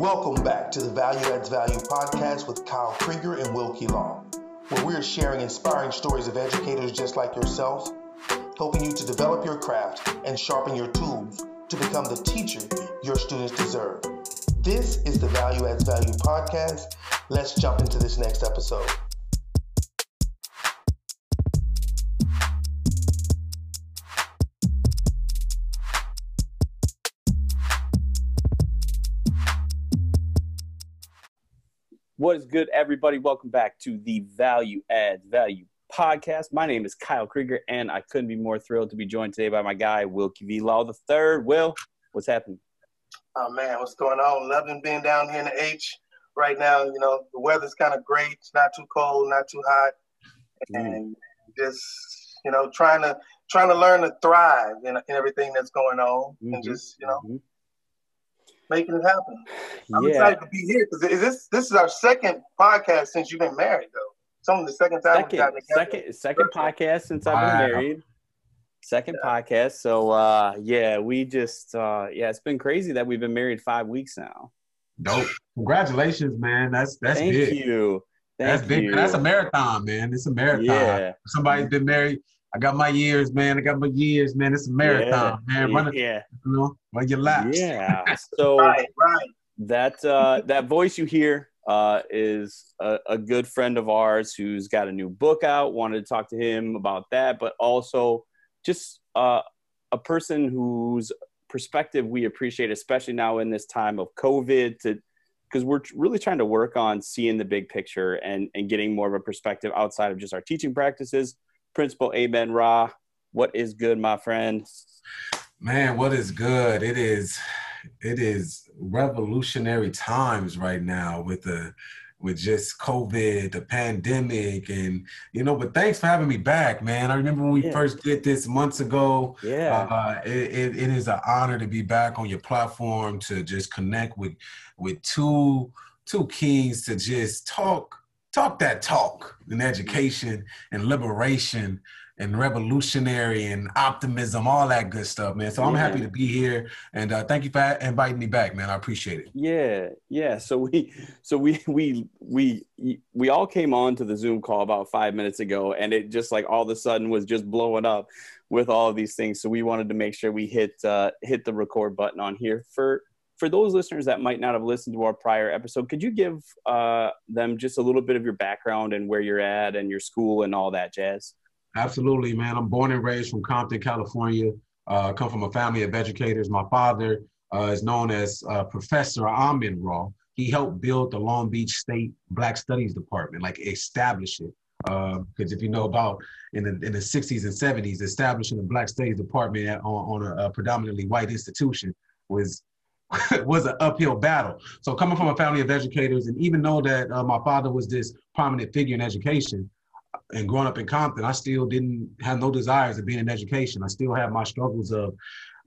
Welcome back to the Value Adds Value podcast with Kyle Krieger and Wilkie Long, where we are sharing inspiring stories of educators just like yourself, helping you to develop your craft and sharpen your tools to become the teacher your students deserve. This is the Value Adds Value podcast. Let's jump into this next episode. What is good, everybody? Welcome back to the Value Adds Value podcast. My name is Kyle Krieger, and I couldn't be more thrilled to be joined today by my guy, Wilkie V. Law the third. Will, what's happening? Oh man, what's going on? Loving being down here in the H right now. You know, the weather's kind of great. It's not too cold, not too hot, and just you know, trying to trying to learn to thrive in, in everything that's going on, mm-hmm. and just you know, mm-hmm making it happen. I'm yeah. excited to be here because this this is our second podcast since you've been married, though. It's only the second time second, second, second podcast since I've been married. Second yeah. podcast. So uh, yeah, we just uh, yeah, it's been crazy that we've been married five weeks now. Dope. Congratulations, man. That's that's Thank big. you. Thank that's big. You. That's a marathon, man. It's a marathon. Yeah. Somebody's been married I got my years, man. I got my years, man. It's a marathon, yeah, man. Run yeah. you know, run your laps. Yeah. So right, right. that uh, that voice you hear uh, is a, a, good friend of ours who's got a new book out. Wanted to talk to him about that, but also just uh, a person whose perspective we appreciate, especially now in this time of COVID, to because we're really trying to work on seeing the big picture and and getting more of a perspective outside of just our teaching practices Principal Amen Ra. What is good, my friend? Man, what is good? It is it is revolutionary times right now with the with just COVID, the pandemic, and you know. But thanks for having me back, man. I remember when we yeah. first did this months ago. Yeah, uh, it, it, it is an honor to be back on your platform to just connect with with two two kings to just talk talk that talk in education and liberation and revolutionary and optimism, all that good stuff, man. So I'm yeah. happy to be here, and uh, thank you for inviting me back, man. I appreciate it. Yeah, yeah. So we, so we, we, we, we all came on to the Zoom call about five minutes ago, and it just like all of a sudden was just blowing up with all of these things. So we wanted to make sure we hit uh, hit the record button on here for for those listeners that might not have listened to our prior episode, could you give uh, them just a little bit of your background and where you're at and your school and all that jazz? Absolutely, man. I'm born and raised from Compton, California. Uh, come from a family of educators. My father uh, is known as uh, Professor Amen Ra. He helped build the Long Beach State Black Studies Department, like establish it. Because uh, if you know about in the in the 60s and 70s, establishing the Black Studies Department on, on a, a predominantly white institution was was an uphill battle. So coming from a family of educators, and even though that uh, my father was this prominent figure in education, and growing up in Compton, I still didn't have no desires of being in education. I still have my struggles of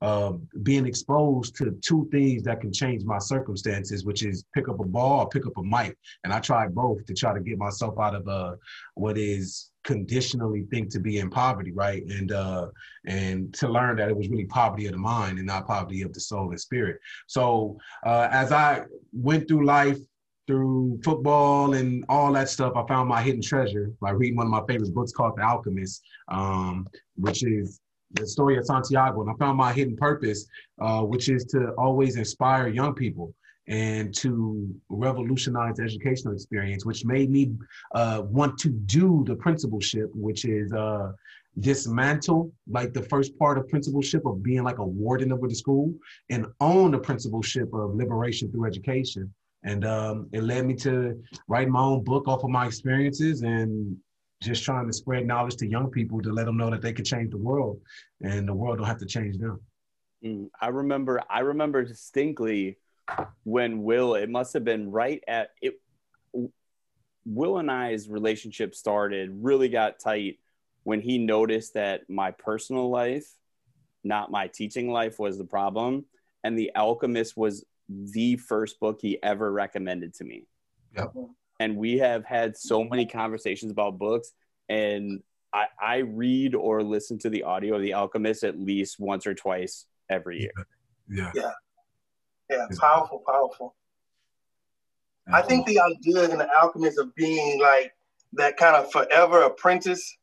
uh, being exposed to two things that can change my circumstances, which is pick up a ball or pick up a mic. And I tried both to try to get myself out of uh, what is conditionally think to be in poverty, right? And uh, and to learn that it was really poverty of the mind and not poverty of the soul and spirit. So uh, as I went through life, through football and all that stuff, I found my hidden treasure by reading one of my favorite books called The Alchemist, um, which is the story of Santiago, and I found my hidden purpose, uh, which is to always inspire young people and to revolutionize the educational experience, which made me uh, want to do the principalship, which is uh, dismantle like the first part of principalship of being like a warden of the school and own the principalship of liberation through education. And um, it led me to write my own book off of my experiences and just trying to spread knowledge to young people to let them know that they could change the world and the world don't have to change them. Mm, I remember, I remember distinctly when Will, it must have been right at it. Will and I's relationship started, really got tight when he noticed that my personal life, not my teaching life, was the problem. And The Alchemist was the first book he ever recommended to me. Yep and we have had so many conversations about books and I, I read or listen to the audio of the alchemist at least once or twice every year yeah yeah yeah powerful powerful I think the idea in the alchemist of being like that kind of forever apprentice,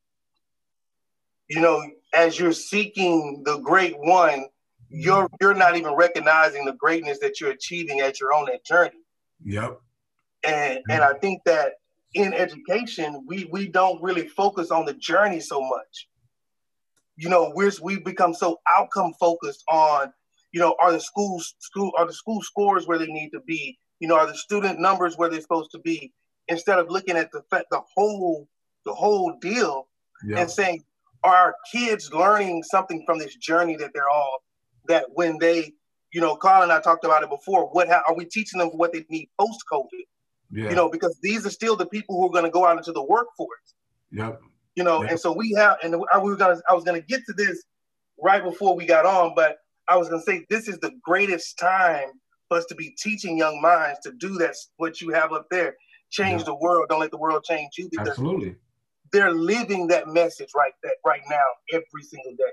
you know, as you're seeking the great one, mm-hmm. you're you're not even recognizing the greatness that you're achieving as you're on that journey. Yep. And mm-hmm. and I think that in education, we we don't really focus on the journey so much. You know, we're we become so outcome focused on, you know, are the schools school are the school scores where they need to be? You know, are the student numbers where they're supposed to be? Instead of looking at the the whole the whole deal yep. and saying, are our kids learning something from this journey that they're all that when they, you know, Carl and I talked about it before. What how, are we teaching them what they need post COVID? Yeah. You know, because these are still the people who are going to go out into the workforce. Yep. You know, yep. and so we have, and I was gonna, I was gonna get to this right before we got on, but I was gonna say this is the greatest time for us to be teaching young minds to do that. What you have up there, change the world. Don't let the world change you. Because Absolutely. They're living that message right that right now every single day.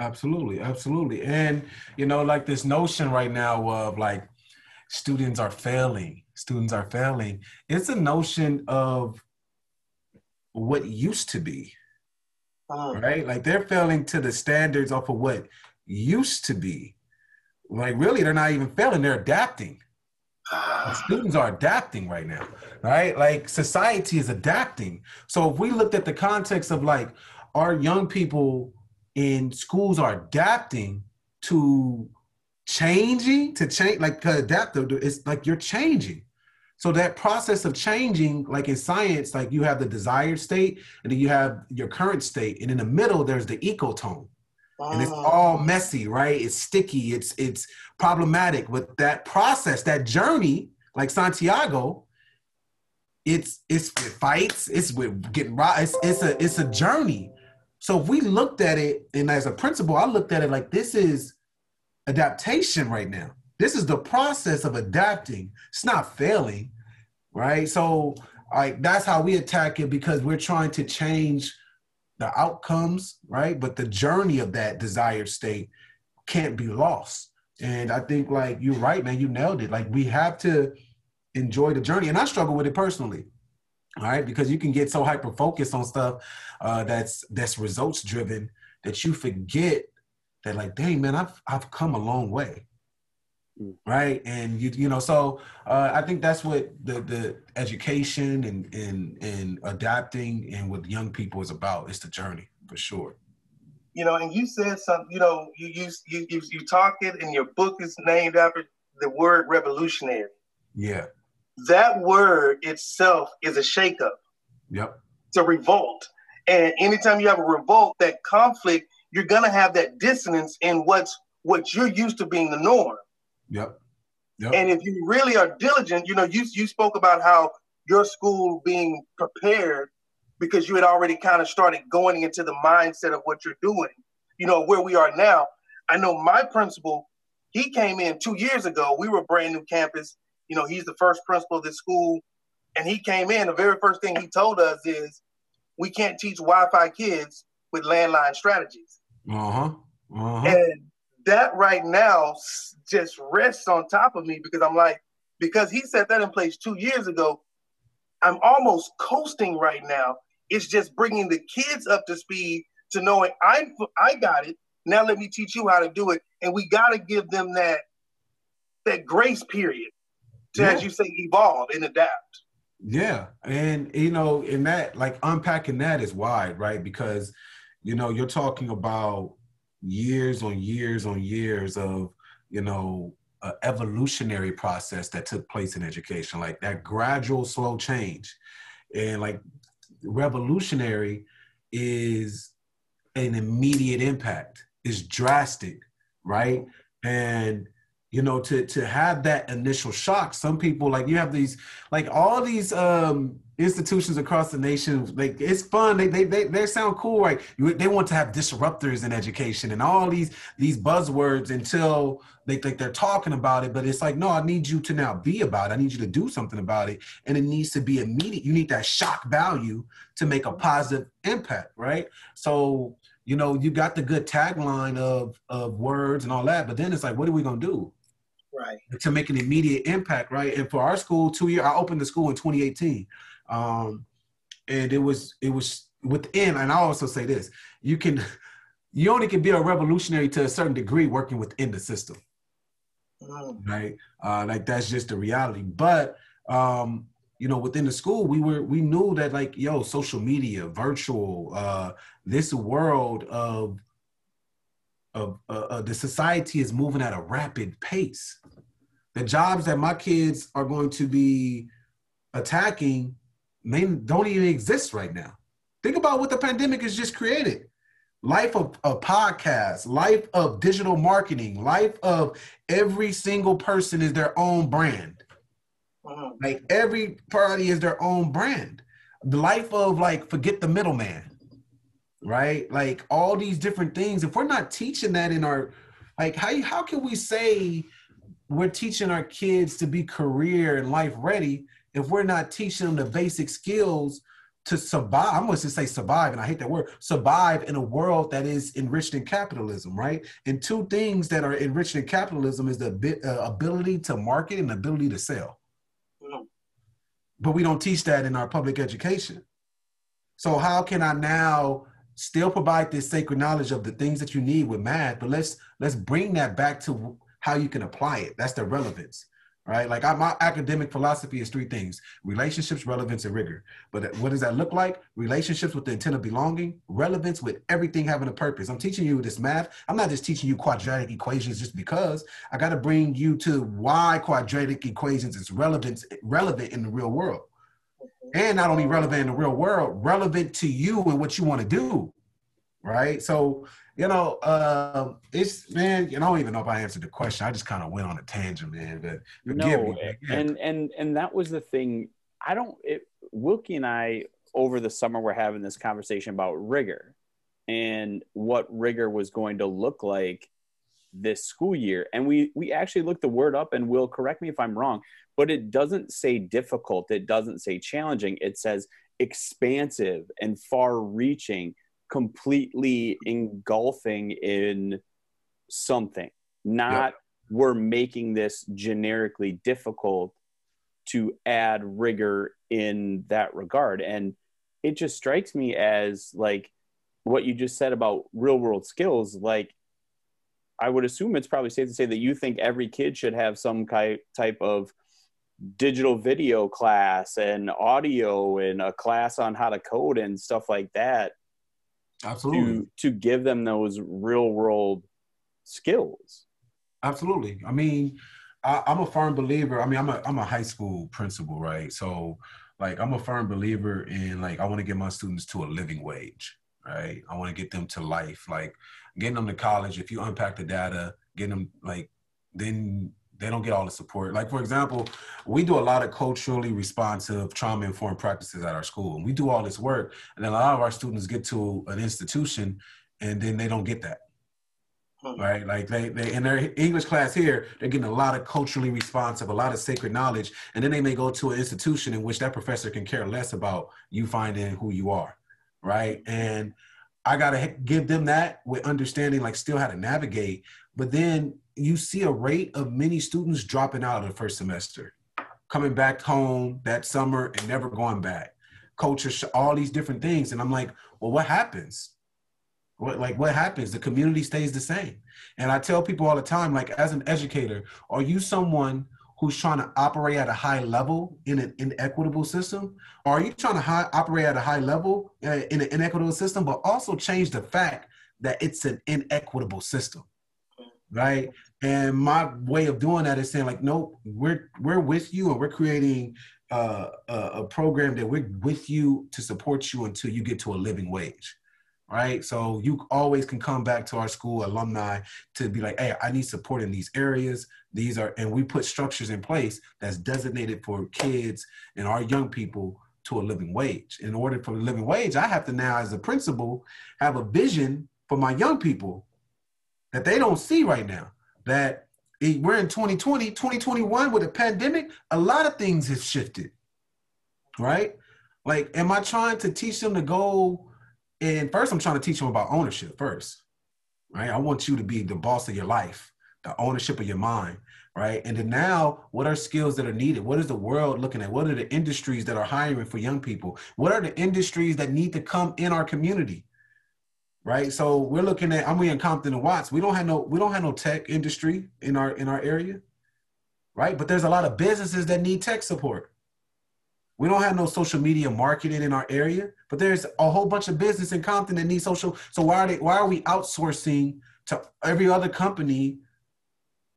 Absolutely, absolutely. And you know, like this notion right now of like students are failing, students are failing. It's a notion of what used to be. Uh, right? Like they're failing to the standards off of what used to be. Like really, they're not even failing, they're adapting. Ah. students are adapting right now, right? Like society is adapting. So if we looked at the context of like our young people in schools are adapting to changing to change like adaptive it's like you're changing so that process of changing like in science like you have the desired state and then you have your current state and in the middle there's the ecotone and it's all messy right it's sticky it's it's problematic with that process that journey like santiago it's it's it fights it's with getting right it's, it's a it's a journey so if we looked at it, and as a principal, I looked at it like this is adaptation right now. This is the process of adapting. It's not failing, right? So like that's how we attack it because we're trying to change the outcomes, right? But the journey of that desired state can't be lost. And I think like you're right, man. You nailed it. Like we have to enjoy the journey, and I struggle with it personally all right because you can get so hyper focused on stuff uh, that's that's results driven that you forget that like dang man i've i've come a long way mm. right and you you know so uh, i think that's what the the education and and and adapting and what young people is about it's the journey for sure you know and you said something you know you you you you, you talk it and your book is named after the word revolutionary yeah that word itself is a shakeup. Yep. It's a revolt. And anytime you have a revolt, that conflict, you're gonna have that dissonance in what's what you're used to being the norm. Yep. Yep. And if you really are diligent, you know, you you spoke about how your school being prepared because you had already kind of started going into the mindset of what you're doing. You know, where we are now. I know my principal, he came in two years ago. We were a brand new campus you know, he's the first principal of this school. And he came in, the very first thing he told us is, we can't teach Wi-Fi kids with landline strategies. Uh-huh. Uh-huh. And that right now just rests on top of me because I'm like, because he set that in place two years ago, I'm almost coasting right now. It's just bringing the kids up to speed to knowing I I got it. Now let me teach you how to do it, and we got to give them that that grace period to, yeah. as you say, evolve and adapt. Yeah. And, you know, in that, like unpacking that is wide, right? Because, you know, you're talking about years on years on years of, you know, evolutionary process that took place in education, like that gradual, slow change. And like revolutionary is an immediate impact, is drastic, right? And you know to to have that initial shock some people like you have these like all these um institutions across the nation like it's fun. They they they, they sound cool right? You, they want to have disruptors in education and all these these buzzwords until they think they're talking about it but it's like no i need you to now be about it. I need you to do something about it. And it needs to be immediate. You need that shock value to make a positive impact right? So you know you got the good tagline of of words and all that but then it's like what are we going to do? Right. To make an immediate impact right? And for our school two year i opened the school in 2018 um, and it was it was within and i also say this you can you only can be a revolutionary to a certain degree working within the system. Mm. right? Uh, like that's just the reality. But um, you know within the school we were we knew that like yo social media virtual uh this world of of uh, uh, the society is moving at a rapid pace. The jobs that my kids are going to be attacking may don't even exist right now think about what the pandemic has just created life of, a podcast life of digital marketing life of every single person is their own brand uh-huh. Like every party is their own brand. The life of like forget the middleman, right? Like all these different things. If we're not teaching that in our, like how how can we say we're teaching our kids to be career and life ready if we're not teaching them the basic skills to survive. I'm going to say survive, and I hate that word. Survive in a world that is enriched in capitalism, right? And two things that are enriched in capitalism is the uh, ability to market and the ability to sell but we don't teach that in our public education. So how can I now still provide this sacred knowledge of the things that you need with math, but let's let's bring that back to how you can apply it. That's the relevance right? Like I, my academic philosophy is three things: relationships, relevance, and rigor. But what does that look like? Relationships with the intent of belonging, relevance with everything having a purpose. I'm teaching you this math. I'm not just teaching you quadratic equations just because. I got to bring you to why quadratic equations is relevant relevant in the real world. Mm-hmm. And not only relevant in the real world, relevant to you and what you want to do. Right. So you know, uh, it's man. You know, I don't even know if I answered the question. I just kind of went on a tangent, man. But no, me, yeah. and and and that was the thing. I don't. It, Wilkie and I over the summer were having this conversation about rigor and what rigor was going to look like this school year and we we actually looked the word up and will correct me if i'm wrong but it doesn't say difficult it doesn't say challenging it says expansive and far reaching completely engulfing in something, not yep. we're making this generically difficult to add rigor in that regard. And it just strikes me as like what you just said about real world skills. Like, I would assume it's probably safe to say that you think every kid should have some type of digital video class and audio and a class on how to code and stuff like that Absolutely. To, to give them those real world skills. Absolutely. I mean, I, am a firm believer. I mean, I'm a I'm a high school principal, right? So, like, I'm a firm believer in like I want to get my students to a living wage, right? I want to get them to life, like getting them to college. If you unpack the data, getting them like, then they don't get all the support. Like for example, we do a lot of culturally responsive trauma informed practices at our school, and we do all this work, and then a lot of our students get to an institution, and then they don't get that. Hmm. Right, like they, they in their English class here, they're getting a lot of culturally responsive, a lot of sacred knowledge, and then they may go to an institution in which that professor can care less about you finding who you are, right? And I gotta give them that with understanding, like still how to navigate. But then you see a rate of many students dropping out of the first semester, coming back home that summer and never going back. Culture, all these different things, and I'm like, well, what happens? What like what happens? The community stays the same. And I tell people all the time, like as an educator, are you someone who's trying to operate at a high level in an inequitable system? Or are you trying to high, operate at a high level uh, in an inequitable system, but also change the fact that it's an inequitable system? right? And my way of doing that is saying like, nope, we're we're with you, and we're creating uh, a, a program that we're with you to support you until you get to a living wage, right? So you always can come back to our school alumni to be like, hey, I need support in these areas. These are, and we put structures in place that's designated for kids and our young people to a living wage. In order for a living wage, I have to now, as a principal, have a vision for my young people that they don't see right now. That we're in 2020, 2021 with a pandemic, a lot of things have shifted, right? Like, am I trying to teach them to go? And first, I'm trying to teach them about ownership first, right? I want you to be the boss of your life, the ownership of your mind. right? And then now, what are skills that are needed? What is the world looking at? What are the industries that are hiring for young people? What are the industries that need to come in our community? Right. So we're looking at I'm in Compton and Watts. We don't have no we don't have no tech industry in our in our area. Right. But there's a lot of businesses that need tech support. We don't have no social media marketing in our area, but there's a whole bunch of business in Compton that need social. So why are they why are we outsourcing to every other company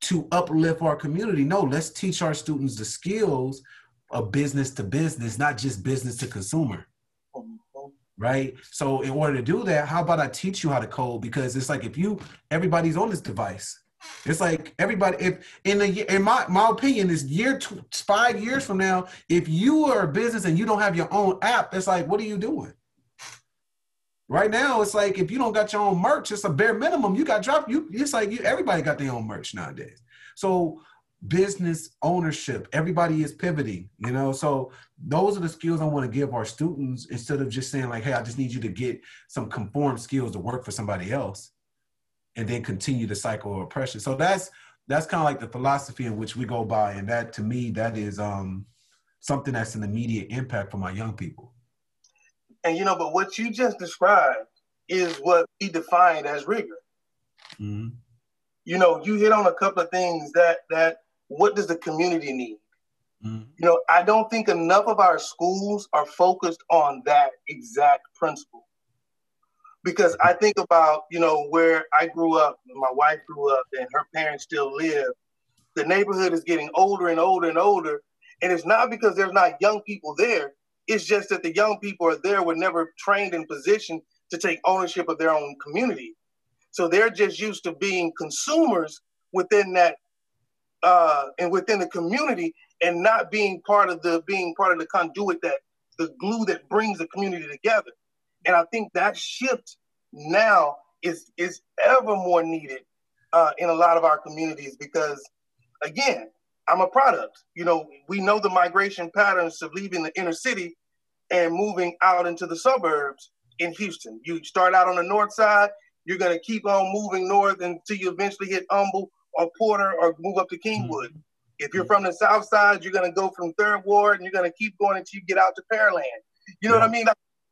to uplift our community. No, let's teach our students the skills of business to business, not just business to consumer. Right. So in order to do that, how about I teach you how to code? Because it's like if you everybody's on this device. It's like everybody. If in the in my my opinion is year two, five years from now, if you are a business and you don't have your own app, it's like what are you doing? Right now, it's like if you don't got your own merch, it's a bare minimum. You got drop. You it's like you everybody got their own merch nowadays. So business ownership, everybody is pivoting, you know. So those are the skills I want to give our students instead of just saying like, hey, I just need you to get some conform skills to work for somebody else and then continue the cycle of oppression. So that's that's kind of like the philosophy in which we go by. And that to me, that is um something that's an immediate impact for my young people. And you know, but what you just described is what we define as rigor. Mm-hmm. You know, you hit on a couple of things that that what does the community need? Mm-hmm. You know, I don't think enough of our schools are focused on that exact principle. Because I think about, you know, where I grew up, my wife grew up, and her parents still live. The neighborhood is getting older and older and older. And it's not because there's not young people there, it's just that the young people are there were never trained in position to take ownership of their own community. So they're just used to being consumers within that uh, and within the community and not being part of the being part of the conduit that the glue that brings the community together. And I think that shift now is is ever more needed uh, in a lot of our communities because again, I'm a product. You know, we know the migration patterns of leaving the inner city and moving out into the suburbs in Houston. You start out on the north side, you're going to keep on moving north until you eventually hit Humble or Porter or move up to Kingwood. Mm-hmm. If you're from the south side, you're going to go from Third Ward and you're going to keep going until you get out to Pearland. You know yeah. what I mean?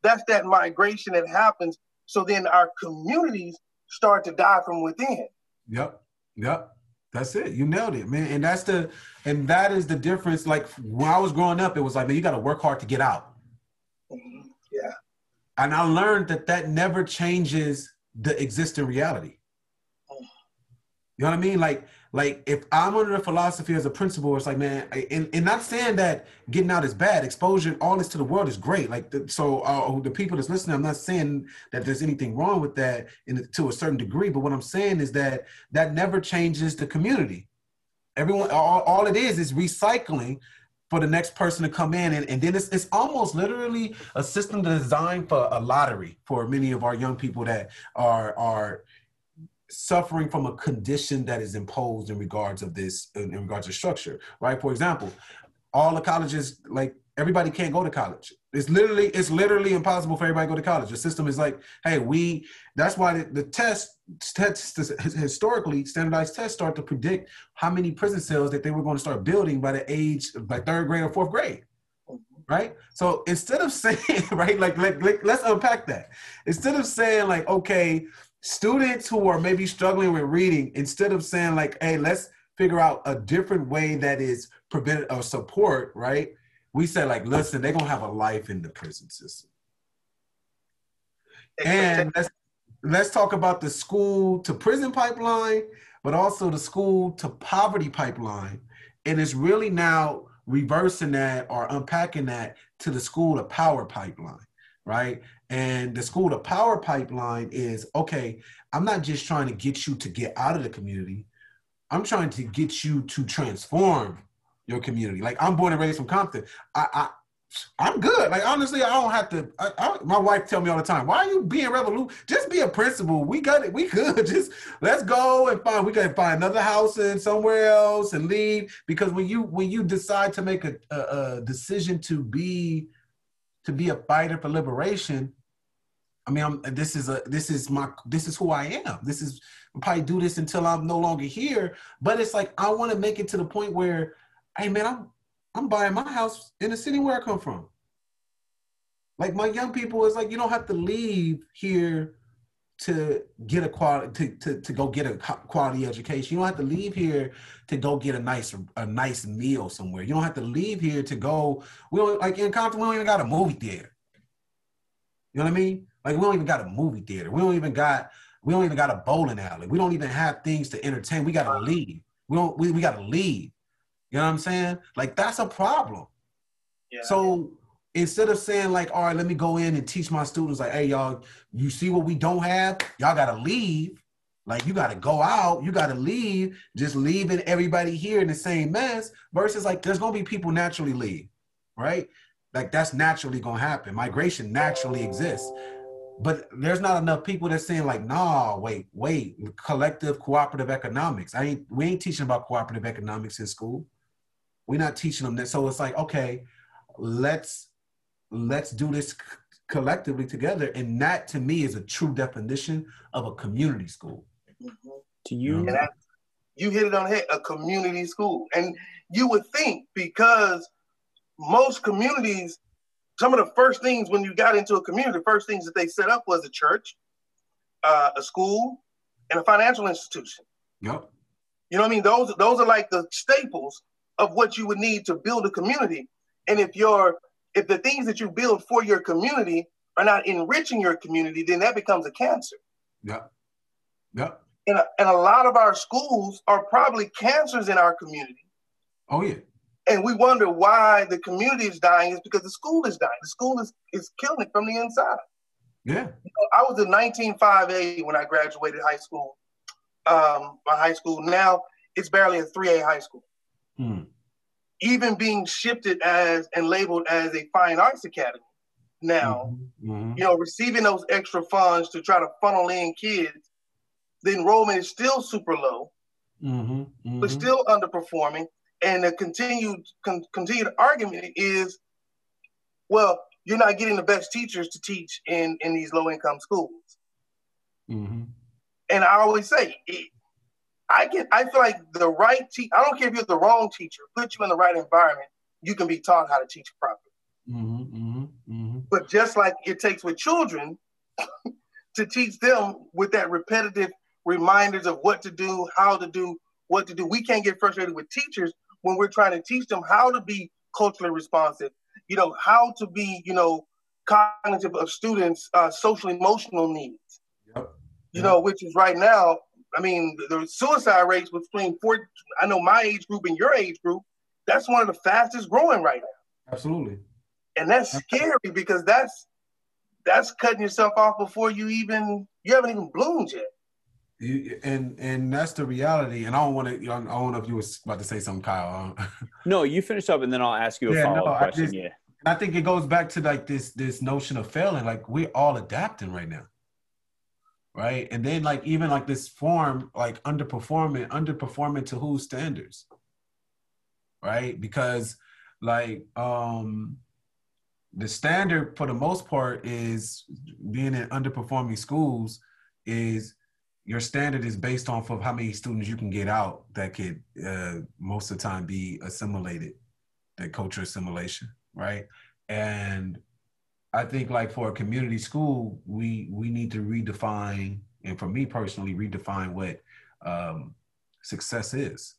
That's that migration that happens. So then our communities start to die from within. Yep. Yep. That's it. You nailed it, man. And that's the and that is the difference. Like when I was growing up, it was like, man, you got to work hard to get out. Mm-hmm. Yeah. And I learned that that never changes the existing reality. Mm. You know what I mean? Like, like if I'm under the philosophy as a principle, it's like, man, and, and not saying that getting out is bad. Exposure, all this to the world is great. Like, the, so uh, the people that's listening, I'm not saying that there's anything wrong with that in, to a certain degree, but what I'm saying is that that never changes the community. Everyone, all, all it is is recycling for the next person to come in and, and then it's, it's almost literally a system designed for a lottery for many of our young people that are are suffering from a condition that is imposed in regards of this in, in regards to structure right? For example all the colleges like everybody can't go to college. It's literally it's literally impossible for everybody to go to college. The system is like hey we that's why the, the test tests historically standardized tests start to predict how many prison cells that they were going to start building by the age by third grade or fourth grade mm-hmm. right? So instead of saying right like, like, like let's unpack that. Instead of saying like okay students who are maybe struggling with reading instead of saying like hey let's figure out a different way that is prevented or support right we said like listen they're gonna have a life in the prison system and let's let's talk about the school to prison pipeline, but also the school to poverty pipeline. And it's really now reversing that or unpacking that to the school to power pipeline, right? And the school to power pipeline is okay, I'm not just trying to get you to get out of the community, I'm trying to get you to transform your community. Like I'm born and raised from Compton. I, I I'm good. Like honestly, I don't have to. I, I, my wife tell me all the time, "Why are you being revolution? Just be a principal. We got it. We could just let's go and find. We to find another house and somewhere else and leave. Because when you when you decide to make a, a, a decision to be to be a fighter for liberation, I mean, I'm, this is a this is my this is who I am. This is I'll probably do this until I'm no longer here. But it's like I want to make it to the point where, hey man, I'm I'm buying my house in the city where I come from. Like my young people is like you don't have to leave here to get a quality to, to, to go get a quality education. You don't have to leave here to go get a nice a nice meal somewhere. You don't have to leave here to go. We don't like in Compton. We don't even got a movie theater. You know what I mean? Like we don't even got a movie theater. We don't even got we don't even got a bowling alley. We don't even have things to entertain. We gotta leave. We don't we, we gotta leave. You know what I'm saying? Like that's a problem. Yeah. So instead of saying like, all right, let me go in and teach my students, like, hey, y'all, you see what we don't have? Y'all gotta leave. Like you gotta go out, you gotta leave, just leaving everybody here in the same mess, versus like there's gonna be people naturally leave, right? Like that's naturally gonna happen. Migration naturally exists. But there's not enough people that's saying like, nah, wait, wait, collective cooperative economics. I ain't we ain't teaching about cooperative economics in school. We're not teaching them that. So it's like, okay, let's let's do this collectively together. And that to me is a true definition of a community school. Mm-hmm. To you, that, you hit it on the head, a community school. And you would think because most communities, some of the first things when you got into a community, the first things that they set up was a church, uh, a school, and a financial institution. Yep. You know what I mean? Those those are like the staples of what you would need to build a community. And if your if the things that you build for your community are not enriching your community, then that becomes a cancer. Yeah. Yeah. And a, and a lot of our schools are probably cancers in our community. Oh, yeah. And we wonder why the community is dying is because the school is dying. The school is, is killing it from the inside. Yeah. You know, I was in 1958 when I graduated high school. Um, my high school now it's barely a 3A high school. Hmm even being shifted as and labeled as a fine arts academy now, mm-hmm. mm-hmm. you know, receiving those extra funds to try to funnel in kids, the enrollment is still super low, mm-hmm. mm-hmm. but still underperforming. And the continued con- continued argument is, well, you're not getting the best teachers to teach in in these low income schools. Mm-hmm. And I always say, I get I feel like the right teacher, I don't care if you're the wrong teacher, put you in the right environment, you can be taught how to teach properly. Mm-hmm, mm-hmm, mm-hmm. But just like it takes with children to teach them with that repetitive reminders of what to do, how to do, what to do. We can't get frustrated with teachers when we're trying to teach them how to be culturally responsive, you know, how to be, you know, cognitive of students' uh, social emotional needs. Yep. You know, which is right now I mean, the suicide rates between four, I know my age group and your age group, that's one of the fastest growing right now. Absolutely. And that's scary because that's that's cutting yourself off before you even you haven't even bloomed yet. You, and and that's the reality. And I don't want to. I don't know if you was about to say something, Kyle. no, you finish up, and then I'll ask you a yeah, follow up no, question. Just, yeah. I think it goes back to like this this notion of failing. Like we're all adapting right now right? And then like even like this form, like underperforming, underperforming to whose standards, right? Because like um the standard for the most part is being in underperforming schools is your standard is based off of how many students you can get out that could uh, most of the time be assimilated, that culture assimilation, right? And I think like for a community school, we we need to redefine, and for me personally, redefine what um, success is.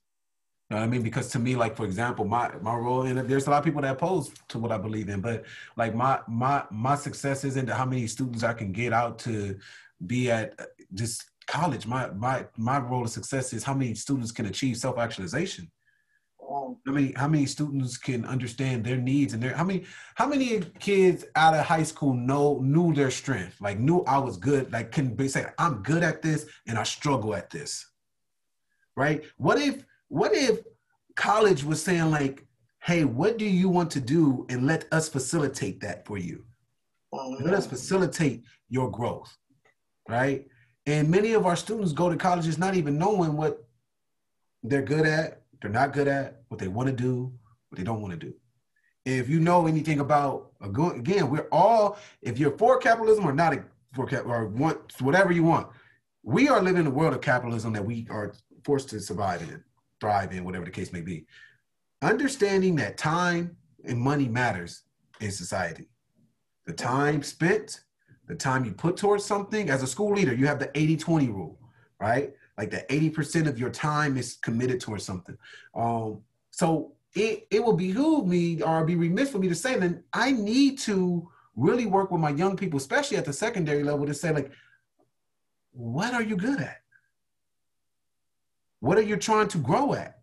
You know what I mean? Because to me, like for example, my my role in it, there's a lot of people that oppose to what I believe in, but like my my my success isn't how many students I can get out to be at just college. My my my role of success is how many students can achieve self actualization. Um, I mean, how many students can understand their needs and their how many how many kids out of high school know knew their strength, like knew I was good, like can be say I'm good at this and I struggle at this. Right? What if what if college was saying like, hey, what do you want to do and let us facilitate that for you? Oh, let us facilitate your growth. Right? And many of our students go to colleges not even knowing what they're good at, they're not good at, what they want to do, what they don't want to do. If you know anything about again, we're all if you're for capitalism or not for or want whatever you want. We are living in a world of capitalism that we are forced to survive in, thrive in, whatever the case may be. Understanding that time and money matters in society. The time spent, the time you put towards something. As a school leader, you have the 80-20 rule, right? Like that 80% of your time is committed towards something. Um, so it, it will behoove me or be remiss for me to say that I need to really work with my young people, especially at the secondary level, to say, like, what are you good at? What are you trying to grow at?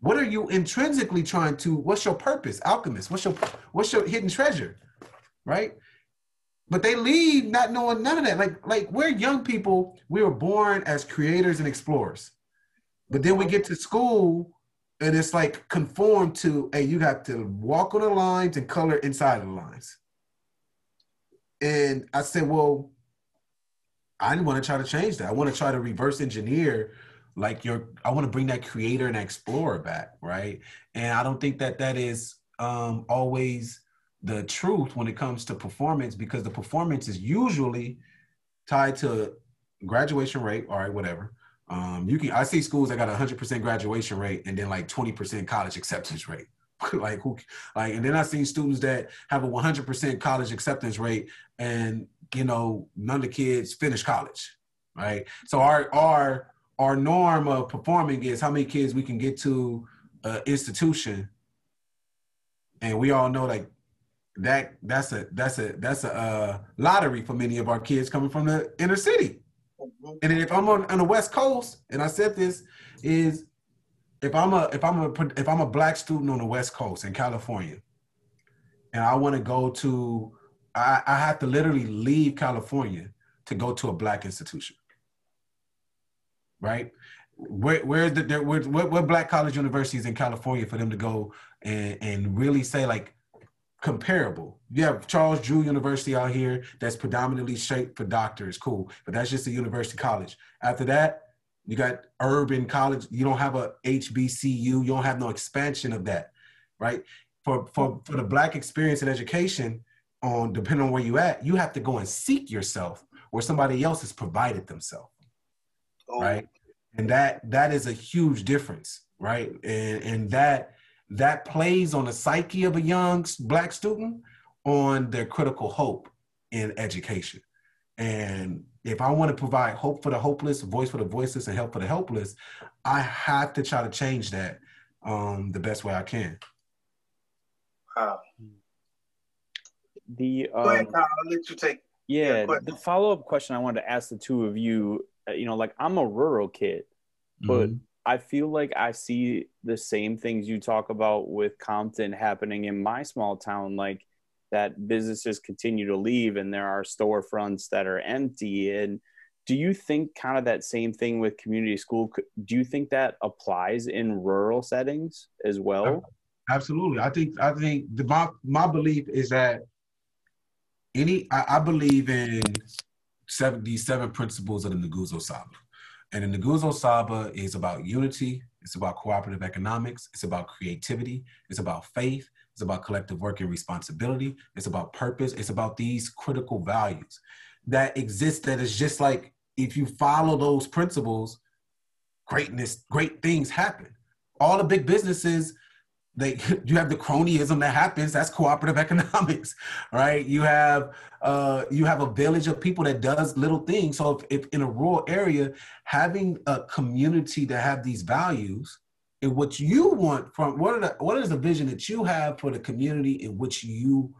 What are you intrinsically trying to? What's your purpose, alchemist? What's your what's your hidden treasure, right? But they leave not knowing none of that. Like like we're young people. We were born as creators and explorers, but then we get to school and it's like conform to. Hey, you have to walk on the lines and color inside of the lines. And I said, well, I want to try to change that. I want to try to reverse engineer like you're i want to bring that creator and explorer back right and i don't think that that is um always the truth when it comes to performance because the performance is usually tied to graduation rate all right whatever. Um you can i see schools that got a 100% graduation rate and then like 20% college acceptance rate. Like who like and then i seen students that have a 100% college acceptance rate and you know none of the kids finish college right? So our our our norm of performing is how many kids we can get to an institution. And we all know like that that's a that's a that's a uh, lottery for many of our kids coming from the inner city and if i'm on, on the west coast and i said this is if i'm a if i'm a if i'm a black student on the west coast in california and i want to go to I, I have to literally leave california to go to a black institution right? Where where's the there, where, what what black college universities in California for them to go and and really say like comparable. You have Charles Drew University out here that's predominantly shaped for doctors, cool, but that's just a university college. After that, you got urban college. You don't have a HBCU. You don't have no expansion of that, right? For for for the black experience in education, on depending on where you at, you have to go and seek yourself where somebody else has provided themselves oh. right? And that that is a huge difference, right? And and that that plays on the psyche of a young black student on their critical hope in education. And if I want to provide hope for the hopeless, voice for the voiceless, and help for the helpless, I have to try to change that um, the best way I can. Wow. The um, Go ahead, Kyle. I'll let you take. Yeah, the follow up question I wanted to ask the two of you uh, you know, like I'm a rural kid, but mm-hmm. I feel like I see the same things you talk about with Compton happening in my small town, like that businesses continue to leave and there are storefronts that are empty. And do you think kind of that same thing with community school? Do you think that applies in rural settings as well? Absolutely. I think I think the, my my belief is that any I, I believe in seven, these seven principles of the Nguzo Saba. And the Nguzo Saba is about unity, it's about cooperative economics, it's about creativity, it's about faith, it's about collective work and responsibility, it's about purpose, it's about these critical values that exist that is just like if you follow those principles, greatness, great things happen. All the big businesses they you have the cronyism that happens that's cooperative economics right? You have uh you have a village of people that does little things. So if, if in a rural area having a community to have these values and what you want from what are the what is the vision that you have for the community in which you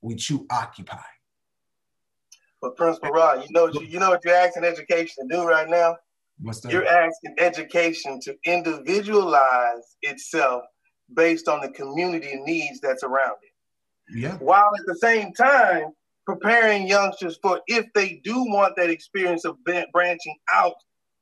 which you occupy? Well principal rod you know what you, you know what you're asking education to do right now? What's that? you're asking education to individualize itself based on the community needs that's around it. Yeah. While at the same time preparing youngsters for if they do want that experience of branching out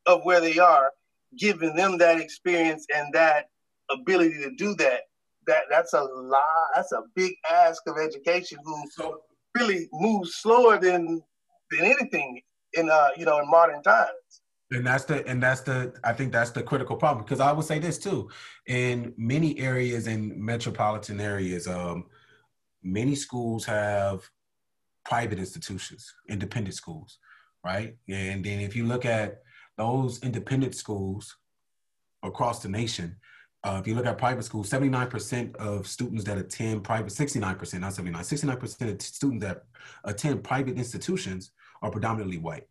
of where they are, giving them that experience and that ability to do that. That that's a lot. That's a big ask of education. Who so, really moves slower than than anything in uh you know in modern times and that's the and that's the i think that's the critical problem because i would say this too in many areas in metropolitan areas um many schools have private institutions, independent schools, right? And then if you look at those independent schools across the nation, uh, if you look at private schools, 79% of students that attend private, 69%, not 79, 69% of students that attend private institutions are predominantly white,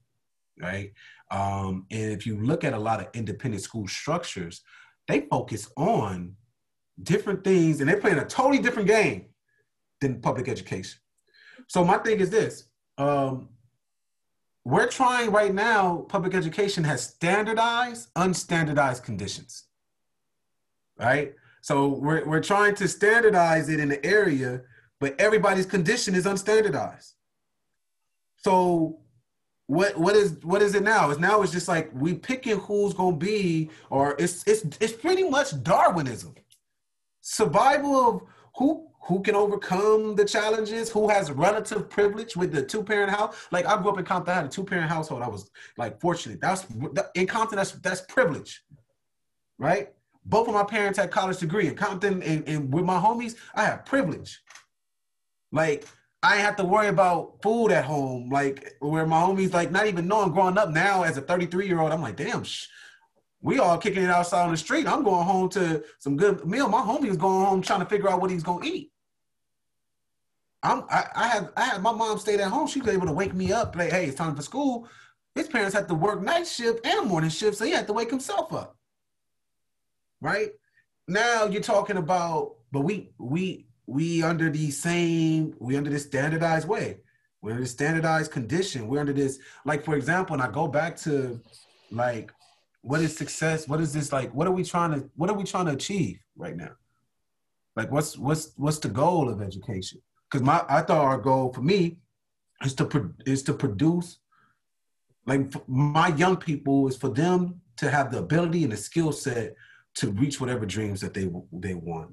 right? Um, and if you look at a lot of independent school structures, they focus on different things and they're playing a totally different game than public education. So my thing is this. Um, we're trying right now, public education has standardized, unstandardized conditions. Right? So we're, we're trying to standardize it in the area, but everybody's condition is unstandardized. So what what is what is it now? It's now it's just like we picking who's gonna be, or it's it's it's pretty much Darwinism. Survival of who who can overcome the challenges, who has relative privilege with the two parent house. Like I grew up in Compton, I had a two parent household. I was like fortunate. That's in Compton. That's that's privilege, right? Both of my parents had college degree in Compton, and, and with my homies, I have privilege. Like I have to worry about food at home. Like where my homies, like not even knowing growing up now as a 33 year old, I'm like, damn, sh- we all kicking it outside on the street. I'm going home to some good meal. My homie is going home trying to figure out what he's gonna eat. I'm I, I had I had my mom stayed at home. She was able to wake me up, like, hey, it's time for school. His parents had to work night shift and morning shift, so he had to wake himself up. Right? Now you're talking about, but we we we under the same, we under this standardized way. We're in a standardized condition. We're under this, like for example, and I go back to like what is success? What is this like? What are we trying to what are we trying to achieve right now? Like what's what's what's the goal of education? Because my I thought our goal for me is to is to produce like my young people is for them to have the ability and the skill set to reach whatever dreams that they they want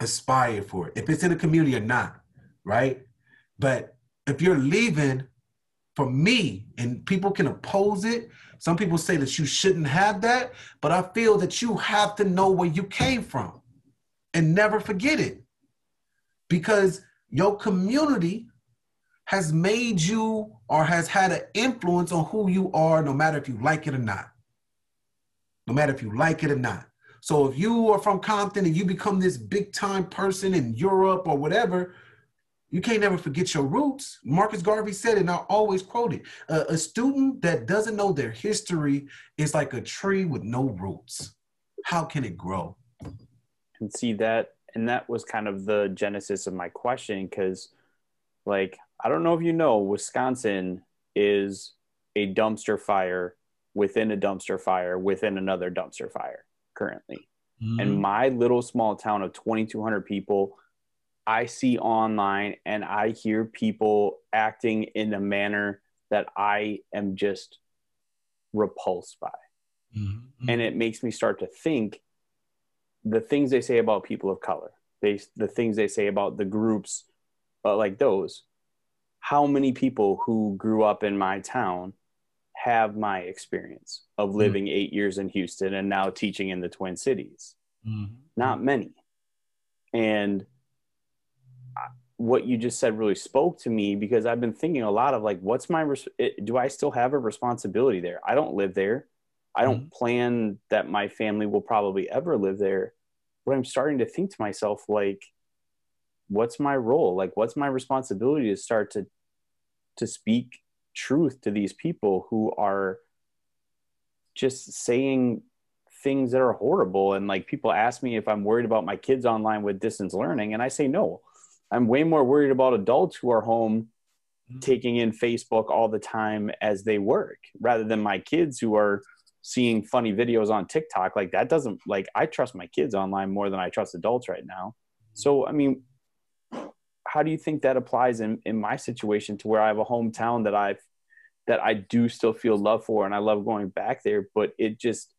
aspire for it if it's in a community or not right but if you're leaving for me and people can oppose it some people say that you shouldn't have that, but I feel that you have to know where you came from and never forget it. Because your community has made you or has had an influence on who you are, no matter if you like it or not. No matter if you like it or not. So if you are from Compton and you become this big time person in Europe or whatever, you can't never forget your roots. Marcus Garvey said it, and I always quote it. Uh, a student that doesn't know their history is like a tree with no roots. How can it grow? And see that, and that was kind of the genesis of my question because, like, I don't know if you know, Wisconsin is a dumpster fire within a dumpster fire within another dumpster fire currently. Mm-hmm. And my little small town of 2,200 people I see online and I hear people acting in a manner that I am just repulsed by. Mm-hmm. And it makes me start to think the things they say about people of color, they, the things they say about the groups uh, like those. How many people who grew up in my town have my experience of mm-hmm. living mm-hmm. eight years in Houston and now teaching in the Twin Cities? Mm-hmm. Not many. And what you just said really spoke to me because I've been thinking a lot of like, what's my, res- do I still have a responsibility there? I don't live there. I don't mm-hmm. plan that my family will probably ever live there. But I'm starting to think to myself, like, what's my role? Like, what's my responsibility to start to, to speak truth to these people who are just saying things that are horrible. And like people ask me if I'm worried about my kids online with distance learning, and I say no. I'm way more worried about adults who are home mm-hmm. taking in Facebook all the time as they work rather than my kids who are seeing funny videos on TikTok. Like that doesn't like I trust my kids online more than I trust adults right now. Mm-hmm. So I mean, how do you think that applies in, in my situation to where I have a hometown that I've that I do still feel love for and I love going back there, but it just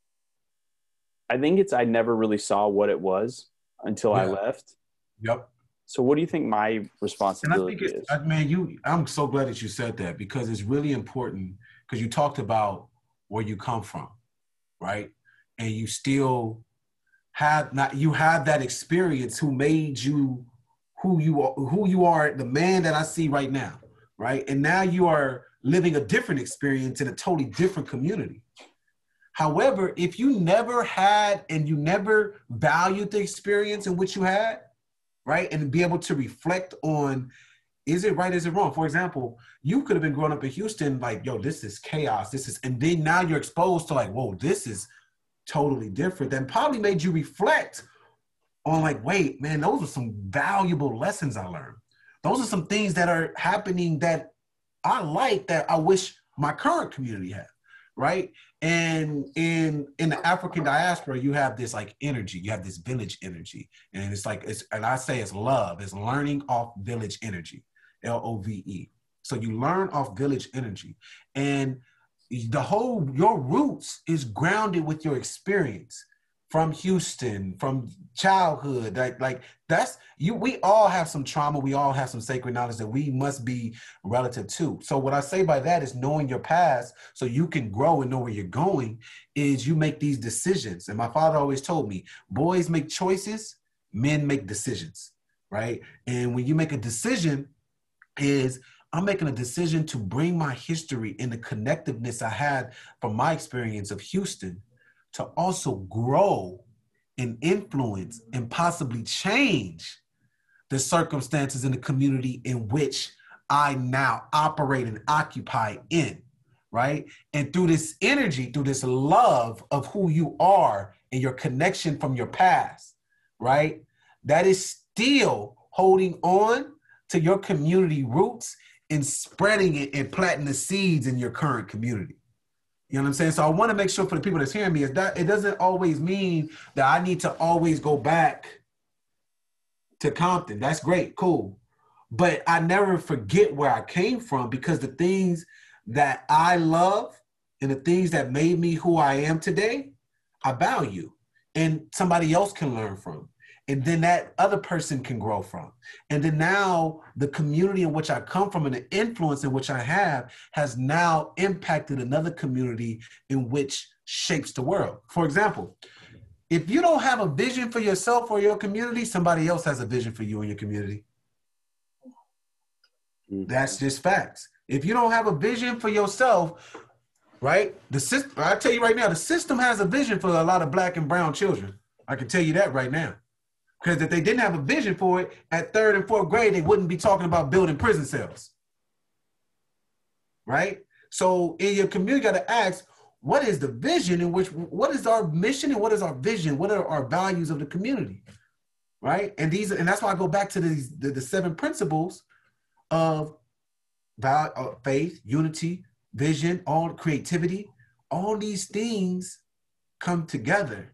I think it's I never really saw what it was until yeah. I left. Yep. So, what do you think my responsibility and I think is? I, man, you. I'm so glad that you said that because it's really important because you talked about where you come from, right? And you still have not you have that experience who made you who you are who you are the man that I see right now right? And now you are living a different experience in a totally different community. However, if you never had and you never valued the experience in which you had, right, and be able to reflect on is it right, is it wrong? For example, you could have been growing up in Houston, like, yo, this is chaos, this is, and then now you're exposed to like, whoa, this is totally different. That probably made you reflect on like, wait, man, those are some valuable lessons I learned. Those are some things that are happening that I like that I wish my current community had, right? And in in the African diaspora, you have this like energy, you have this village energy, and it's like it's and I say it's love, it's learning off village energy, L O V E. So you learn off village energy, and the whole your roots is grounded with your experience from Houston, from childhood. Like, like that's you. We all have some trauma. We all have some sacred knowledge that we must be relative to. So what I say by that is knowing your past, so you can grow and know where you're going. Is you make these decisions. And my father always told me, boys make choices, men make decisions, right? And when you make a decision, is I'm making a decision to bring my history and the connectiveness I had from my experience of Houston to also grow and influence and possibly change the circumstances in the community in which I now operate and occupy in, right? And through this energy, through this love of who you are and your connection from your past, right? That is still holding on to your community roots and spreading it and planting the seeds in your current community. You know what I'm saying? So I want to make sure for the people that's hearing me is that it doesn't always mean that I need to always go back to Compton. That's great, cool. But I never forget where I came from because the things that I love and the things that made me who I am today, I value and somebody else can learn from and then that other person can grow from. And then now the community in which I come from and the influence in which I have has now impacted another community in which shapes the world. For example, if you don't have a vision for yourself or your community, somebody else has a vision for you and your community. Mm-hmm. That's just facts. If you don't have a vision for yourself, right? The system, I tell you right now, the system has a vision for a lot of black and brown children. I can tell you that right now. Because if they didn't have a vision for it at third and fourth grade, they wouldn't be talking about building prison cells. Right? So in your community, you got to ask, what is the vision in which, what is our mission and what is our vision? What are our values of the community? Right? And these, and that's why I go back to these, the, the seven principles of value, uh, faith, unity, vision, all creativity, all these things come together.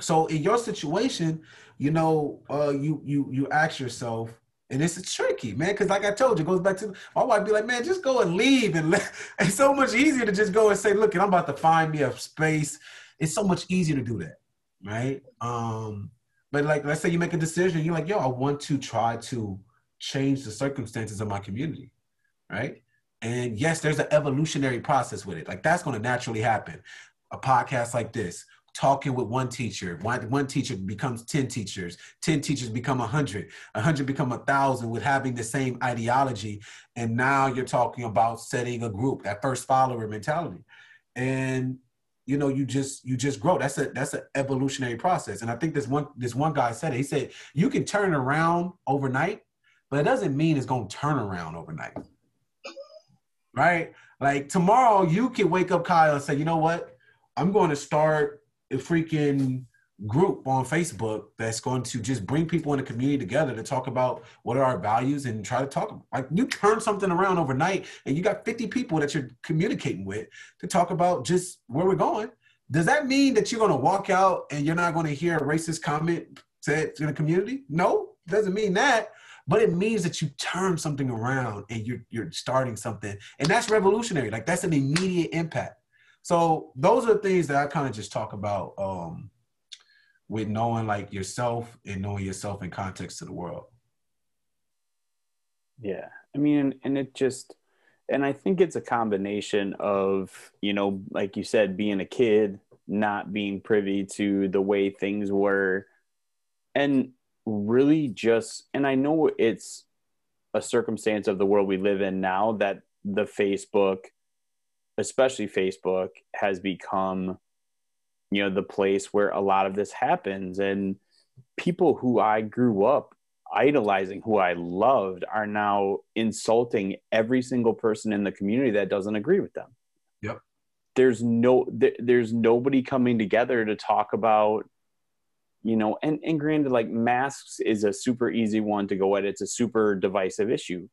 So in your situation, you know, uh, you you you ask yourself, and it's tricky, man, because like I told you, it goes back to my wife be like, man, just go and leave, and let, it's so much easier to just go and say, look, I'm about to find me a space. It's so much easier to do that, right? Um, but like, let's say you make a decision, you're like, yo, I want to try to change the circumstances of my community, right? And yes, there's an evolutionary process with it. Like that's going to naturally happen. A podcast like this, talking with one teacher. One, teacher becomes 10 teachers. 10 teachers become 100 100 become a thousand with having the same ideology. And now you're talking about setting a group that first follower mentality. And you know you just you just grow. That's a that's an evolutionary process. And i think this one this one guy said it. He said you can turn around overnight but it doesn't mean it's going to turn around overnight. Right? Like tomorrow you can wake up kyle and say you know what? I'm going to start a freaking group on Facebook that's going to just bring people in the community together to talk about what are our values and try to talk like you turn something around overnight and you got 50 people that you're communicating with to talk about just where we're going. Does that mean that you're going to walk out and you're not going to hear a racist comment said in the community? No, doesn't mean that. But it means that you turn something around and you're you're starting something, and that's revolutionary. Like that's an immediate impact. So those are things that I kind of just talk about um, with knowing like yourself and knowing yourself in context to the world. Yeah, I mean, and it just, and I think it's a combination of you know, like you said, being a kid, not being privy to the way things were, and really just, and I know it's a circumstance of the world we live in now that the Facebook, especially Facebook, has become, you know, the place where a lot of this happens. And people who I grew up idolizing, who I loved, are now insulting every single person in the community that doesn't agree with them. Yep. There's no, there's nobody coming together to talk about you know and and granted like masks is a super easy one to go at it's a super divisive issue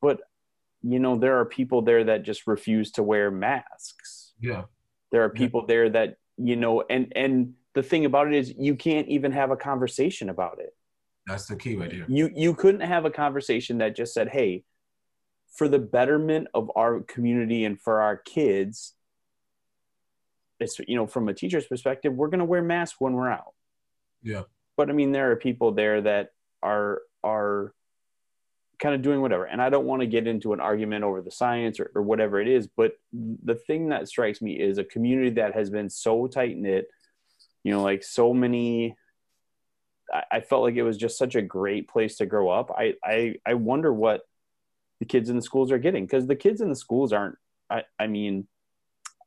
but you know there are people there that just refuse to wear masks. Yeah. There are people yeah. there that you know and and the thing about it is you can't even have a conversation about it. That's the key right here. You you couldn't have a conversation that just said hey for the betterment of our community and for our kids it's you know from a teacher's perspective we're going to wear masks when we're out. Yeah. But i mean there are people there that are are kind of doing whatever and i don't want to get into an argument over the science or, or whatever it is but the thing that strikes me is a community that has been so tight knit you know like so many I, I felt like it was just such a great place to grow up i i, I wonder what the kids in the schools are getting because the kids in the schools aren't I, I mean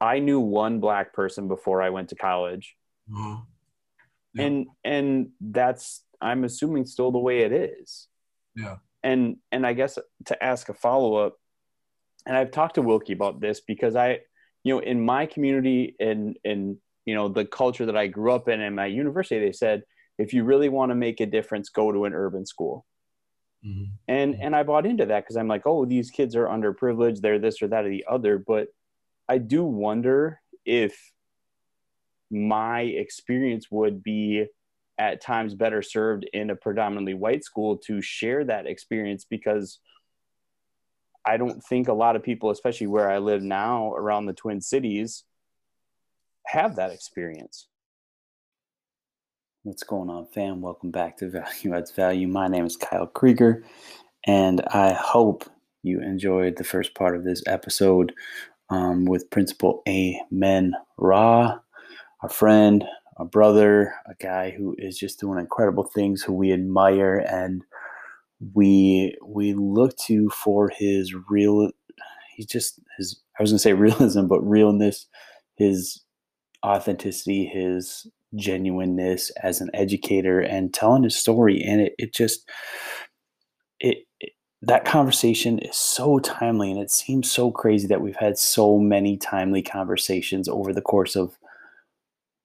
I knew one black person before I went to college. Uh-huh. Yeah. And and that's I'm assuming still the way it is. Yeah. And and I guess to ask a follow-up, and I've talked to Wilkie about this because I, you know, in my community and in you know the culture that I grew up in and my university, they said if you really want to make a difference, go to an urban school. Mm-hmm. And and I bought into that because I'm like, oh, these kids are underprivileged, they're this or that or the other. But I do wonder if my experience would be at times better served in a predominantly white school to share that experience because I don't think a lot of people, especially where I live now around the Twin Cities, have that experience. What's going on, fam? Welcome back to Value Adds Value. My name is Kyle Krieger, and I hope you enjoyed the first part of this episode um, with Principal Amen Ra, our friend, a brother, a guy who is just doing incredible things, who we admire and we we look to for his real. He's just his. I was gonna say realism, but realness, his authenticity, his genuineness as an educator, and telling his story. And it it just it, it that conversation is so timely and it seems so crazy that we've had so many timely conversations over the course of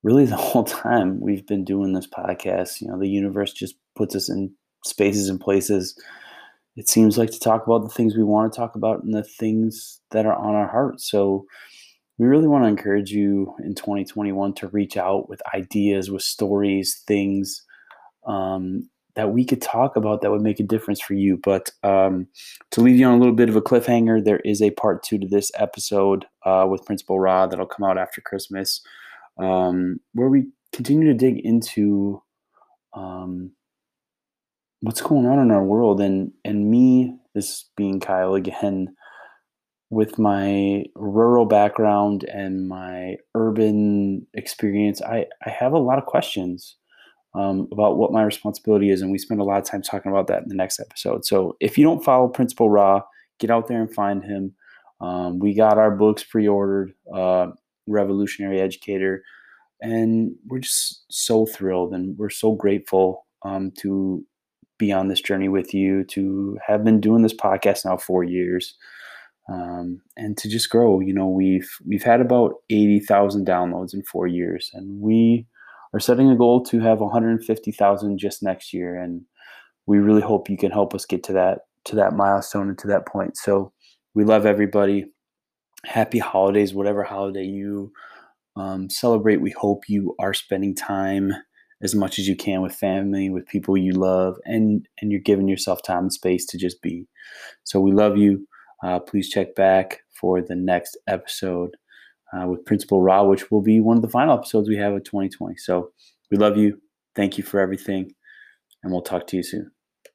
really the whole time we've been doing this podcast you know the universe just puts us in spaces and places. It seems like to talk about the things we want to talk about and the things that are on our heart so we really want to encourage you in 2021 to reach out with ideas with stories things um, that we could talk about that would make a difference for you. But um, to leave you on a little bit of a cliffhanger, there is a part two to this episode uh, with Principal Ra that'll come out after Christmas, um, where we continue to dig into um, what's going on in our world. And and me, this being Kyle again, with my rural background and my urban experience, I, I have a lot of questions um, about what my responsibility is. And we spend a lot of time talking about that in the next episode. So if you don't follow Principal Ra, get out there and find him. Um, we got our books pre ordered, uh, Revolutionary Educator. And we're just so thrilled and we're so grateful um, to be on this journey with you, to have been doing this podcast now four years. Um, and to just grow. You know, we've we've had about eighty thousand downloads in four years, and we are setting a goal to have 150,000 just next year, and we really hope you can help us get to that to that milestone and to that point. So we love everybody. Happy holidays, whatever holiday you um, celebrate. We hope you are spending time as much as you can with family, with people you love, and and you're giving yourself time and space to just be. So we love you. Uh, please check back for the next episode uh, with Principal Ra, which will be one of the final episodes we have of 2020. So we love you. Thank you for everything. And we'll talk to you soon.